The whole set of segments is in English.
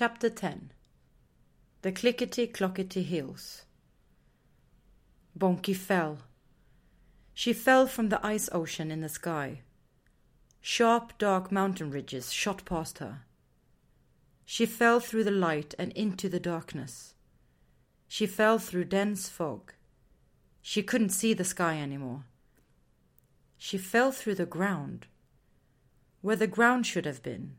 Chapter 10 The Clickety Clockety Heels Bonki fell. She fell from the ice ocean in the sky. Sharp, dark mountain ridges shot past her. She fell through the light and into the darkness. She fell through dense fog. She couldn't see the sky anymore. She fell through the ground, where the ground should have been,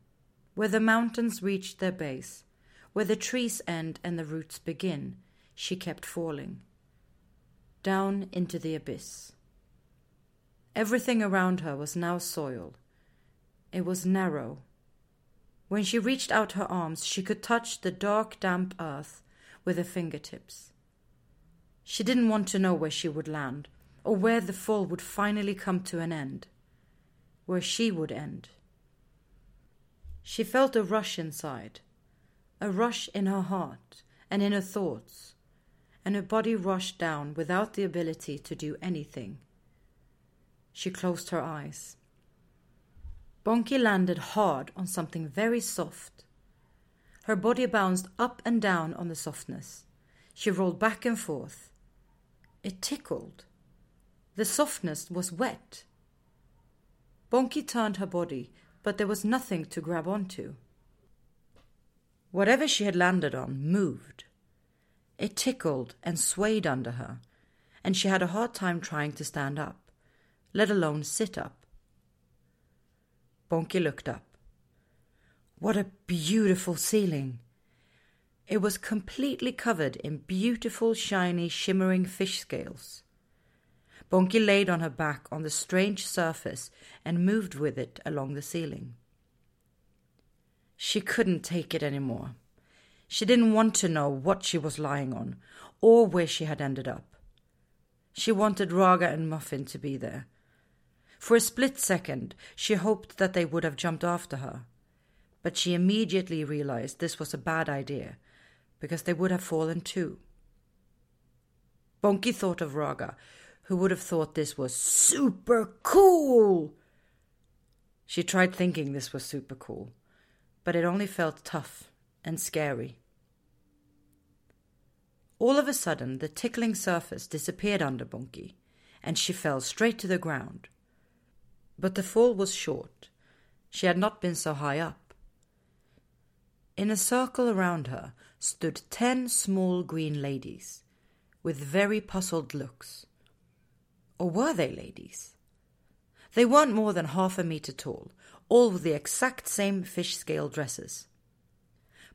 where the mountains reached their base, where the trees end and the roots begin. She kept falling down into the abyss. Everything around her was now soil. It was narrow. When she reached out her arms, she could touch the dark, damp earth with her fingertips. She didn't want to know where she would land, or where the fall would finally come to an end, where she would end. She felt a rush inside, a rush in her heart and in her thoughts, and her body rushed down without the ability to do anything. She closed her eyes. Bonki landed hard on something very soft. Her body bounced up and down on the softness. She rolled back and forth. It tickled. The softness was wet. Bonki turned her body, but there was nothing to grab onto. Whatever she had landed on moved. It tickled and swayed under her, and she had a hard time trying to stand up, let alone sit up. Bonki looked up. What a beautiful ceiling! It was completely covered in beautiful, shiny, shimmering fish scales. Bonki laid on her back on the strange surface and moved with it along the ceiling. She couldn't take it any more. She didn't want to know what she was lying on or where she had ended up. She wanted Raga and Muffin to be there. For a split second, she hoped that they would have jumped after her, but she immediately realized this was a bad idea because they would have fallen too. Bonki thought of Raga, who would have thought this was super cool. She tried thinking this was super cool, but it only felt tough and scary. All of a sudden, the tickling surface disappeared under Bonki, and she fell straight to the ground. But the fall was short. She had not been so high up. In a circle around her stood ten small green ladies, with very puzzled looks. Or were they ladies? They weren't more than half a meter tall, all with the exact same fish scale dresses.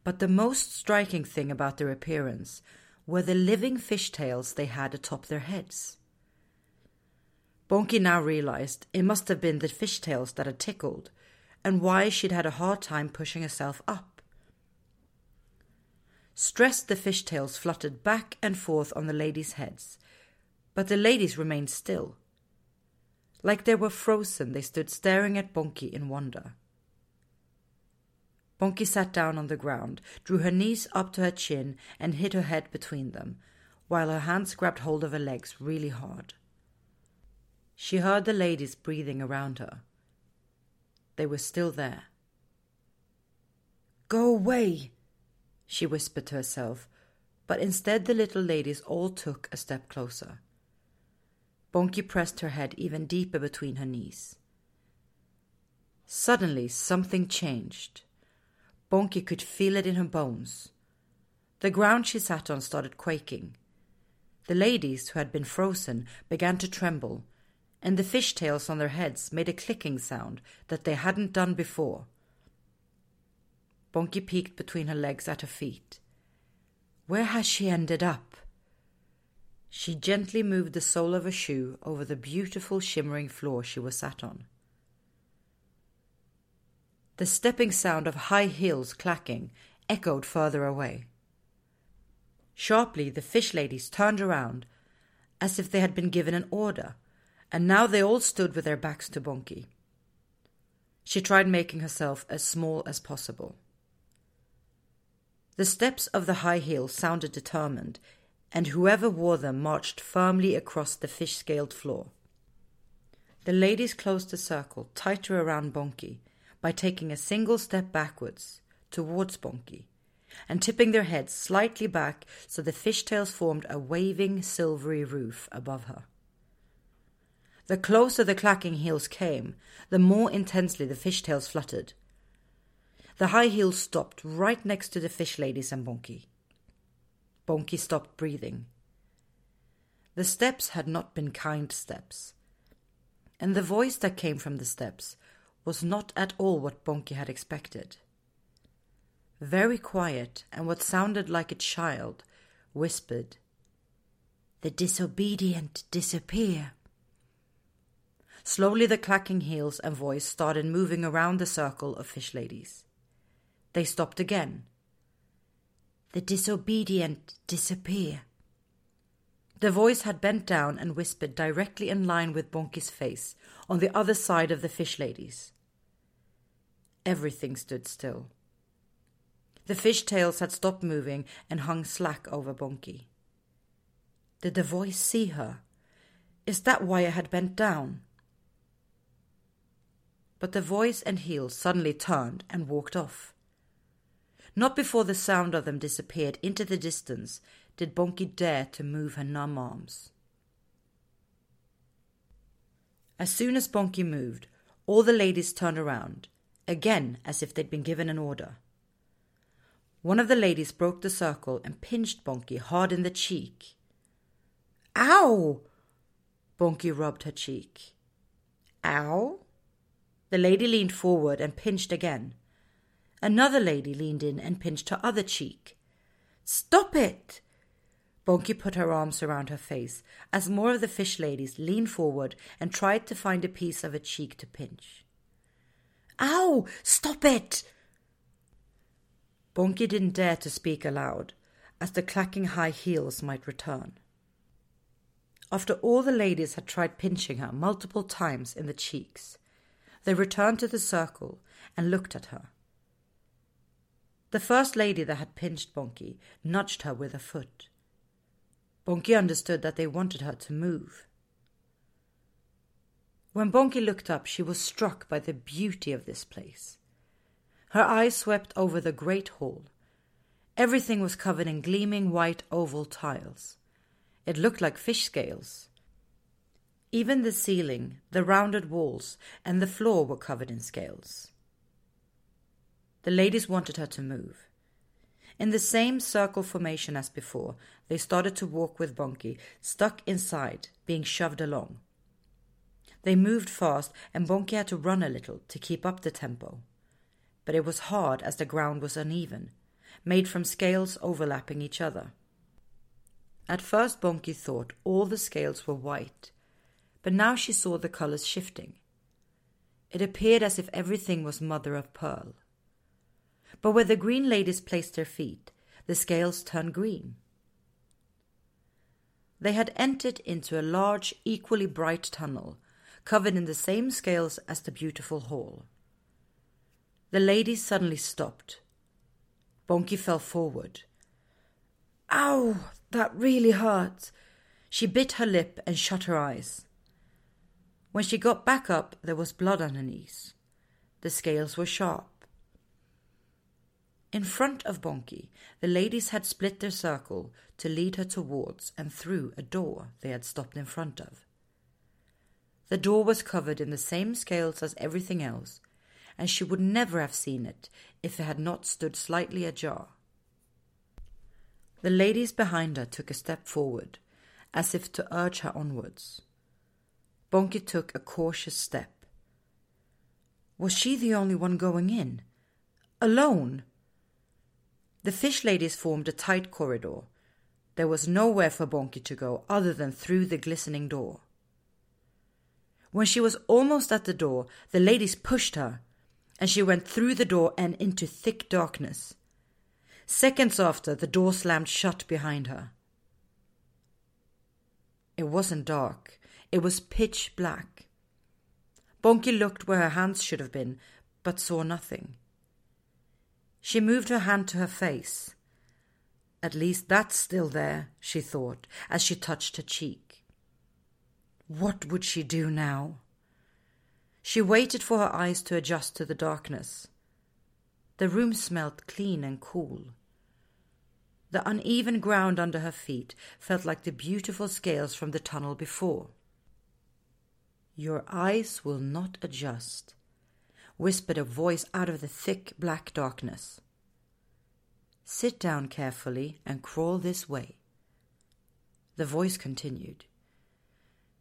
But the most striking thing about their appearance were the living fishtails they had atop their heads. Bonki now realized it must have been the fishtails that had tickled, and why she'd had a hard time pushing herself up. Stressed, the fishtails fluttered back and forth on the ladies' heads, but the ladies remained still. Like they were frozen, they stood staring at Bonki in wonder. Bonki sat down on the ground, drew her knees up to her chin, and hid her head between them, while her hands grabbed hold of her legs really hard. She heard the ladies breathing around her. They were still there. Go away, she whispered to herself, but instead the little ladies all took a step closer. Bonki pressed her head even deeper between her knees. Suddenly something changed. Bonki could feel it in her bones. The ground she sat on started quaking. The ladies, who had been frozen, began to tremble, and the fishtails on their heads made a clicking sound that they hadn't done before. Bonki peeked between her legs at her feet. Where has she ended up? She gently moved the sole of her shoe over the beautiful shimmering floor she was sat on. The stepping sound of high heels clacking echoed further away. Sharply, the fish ladies turned around, as if they had been given an order, and now they all stood with their backs to Bonki. She tried making herself as small as possible. The steps of the high heels sounded determined, and whoever wore them marched firmly across the fish scaled floor. The ladies closed the circle tighter around Bonki by taking a single step backwards towards Bonki and tipping their heads slightly back so the fishtails formed a waving silvery roof above her. The closer the clacking heels came, the more intensely the fishtails fluttered. The high heels stopped right next to the fish ladies and Bonki. Bonki stopped breathing. The steps had not been kind steps, and the voice that came from the steps was not at all what Bonki had expected. Very quiet, and what sounded like a child, whispered, The disobedient disappear. Slowly, the clacking heels and voice started moving around the circle of fish ladies. They stopped again. The disobedient disappear. The voice had bent down and whispered directly in line with Bonki's face, on the other side of the fish ladies. Everything stood still. The fish tails had stopped moving and hung slack over Bonki. Did the voice see her? Is that why I had bent down? but the voice and heels suddenly turned and walked off. Not before the sound of them disappeared into the distance did Bonki dare to move her numb arms. As soon as Bonki moved, all the ladies turned around, again as if they'd been given an order. One of the ladies broke the circle and pinched Bonki hard in the cheek. Ow! Bonki rubbed her cheek. Ow? The lady leaned forward and pinched again. Another lady leaned in and pinched her other cheek. Stop it! Bonki put her arms around her face as more of the fish ladies leaned forward and tried to find a piece of a cheek to pinch. Ow! Stop it! Bonki didn't dare to speak aloud, as the clacking high heels might return. After all the ladies had tried pinching her multiple times in the cheeks, they returned to the circle and looked at her. The first lady that had pinched Bonki nudged her with a foot. Bonki understood that they wanted her to move. When Bonki looked up, she was struck by the beauty of this place. Her eyes swept over the great hall. Everything was covered in gleaming white oval tiles. It looked like fish scales. Even the ceiling, the rounded walls, and the floor were covered in scales. The ladies wanted her to move. In the same circle formation as before, they started to walk with Bonki, stuck inside, being shoved along. They moved fast, and Bonki had to run a little to keep up the tempo. But it was hard as the ground was uneven, made from scales overlapping each other. At first, Bonki thought all the scales were white, but now she saw the colours shifting. It appeared as if everything was mother of pearl. But where the green ladies placed their feet, the scales turned green. They had entered into a large, equally bright tunnel, covered in the same scales as the beautiful hall. The ladies suddenly stopped. Bonki fell forward. Ow! That really hurts. She bit her lip and shut her eyes. When she got back up, there was blood on her knees. The scales were sharp. In front of Bonki, the ladies had split their circle to lead her towards and through a door they had stopped in front of. The door was covered in the same scales as everything else, and she would never have seen it if it had not stood slightly ajar. The ladies behind her took a step forward, as if to urge her onwards. Bonki took a cautious step. Was she the only one going in? Alone? The fish ladies formed a tight corridor. There was nowhere for Bonki to go other than through the glistening door. When she was almost at the door, the ladies pushed her, and she went through the door and into thick darkness. Seconds after, the door slammed shut behind her. It wasn't dark. It was pitch black. Bonki looked where her hands should have been, but saw nothing. She moved her hand to her face. At least that's still there, she thought, as she touched her cheek. What would she do now? She waited for her eyes to adjust to the darkness. The room smelt clean and cool. The uneven ground under her feet felt like the beautiful scales from the tunnel before. Your eyes will not adjust, whispered a voice out of the thick black darkness. Sit down carefully and crawl this way. The voice continued.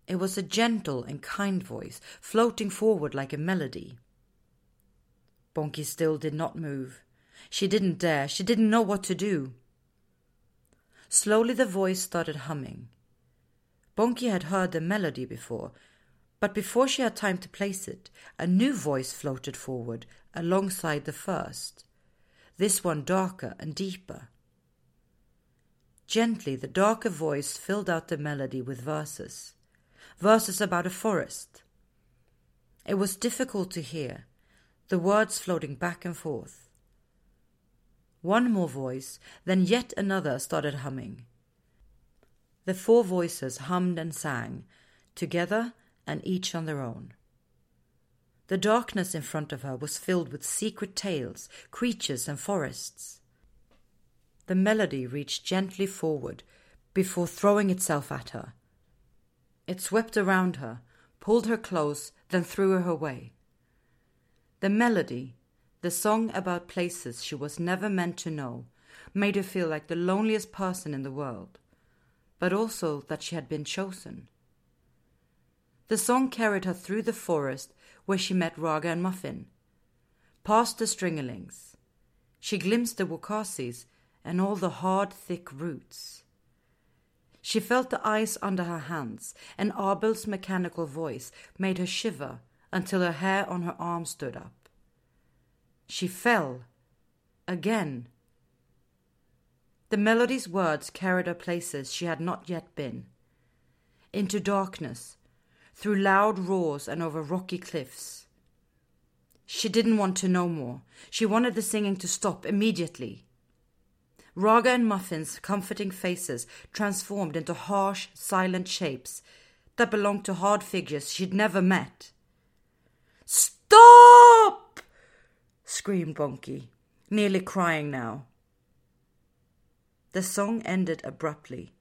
It was a gentle and kind voice, floating forward like a melody. Bonki still did not move. She didn't dare. She didn't know what to do. Slowly the voice started humming. Bonki had heard the melody before, but before she had time to place it, a new voice floated forward alongside the first, this one darker and deeper. Gently, the darker voice filled out the melody with verses, verses about a forest. It was difficult to hear, the words floating back and forth. One more voice, then yet another started humming. The four voices hummed and sang, together and each on their own. The darkness in front of her was filled with secret tales, creatures, and forests. The melody reached gently forward before throwing itself at her. It swept around her, pulled her close, then threw her away. The melody, the song about places she was never meant to know, made her feel like the loneliest person in the world, but also that she had been chosen. The song carried her through the forest where she met Raga and Muffin, past the stringerlings. She glimpsed the wukasis and all the hard, thick roots. She felt the ice under her hands, and Abel's mechanical voice made her shiver until her hair on her arm stood up. She fell. Again. The melody's words carried her places she had not yet been. Into darkness, through loud roars and over rocky cliffs. She didn't want to know more. She wanted the singing to stop immediately. Raga and Muffin's comforting faces transformed into harsh, silent shapes that belonged to hard figures she'd never met. Stop! screamed Bonki, nearly crying now. The song ended abruptly,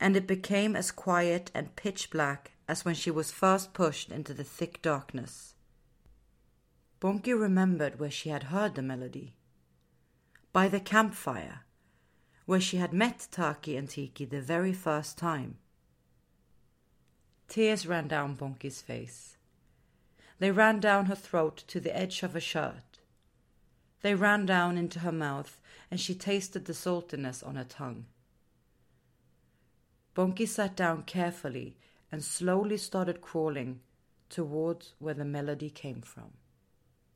and it became as quiet and pitch black as when she was first pushed into the thick darkness. Bonki remembered where she had heard the melody. By the campfire, where she had met Taki and Tiki the very first time. Tears ran down Bonki's face. They ran down her throat to the edge of her shirt. They ran down into her mouth, and she tasted the saltiness on her tongue. Bonki sat down carefully and slowly started crawling towards where the melody came from.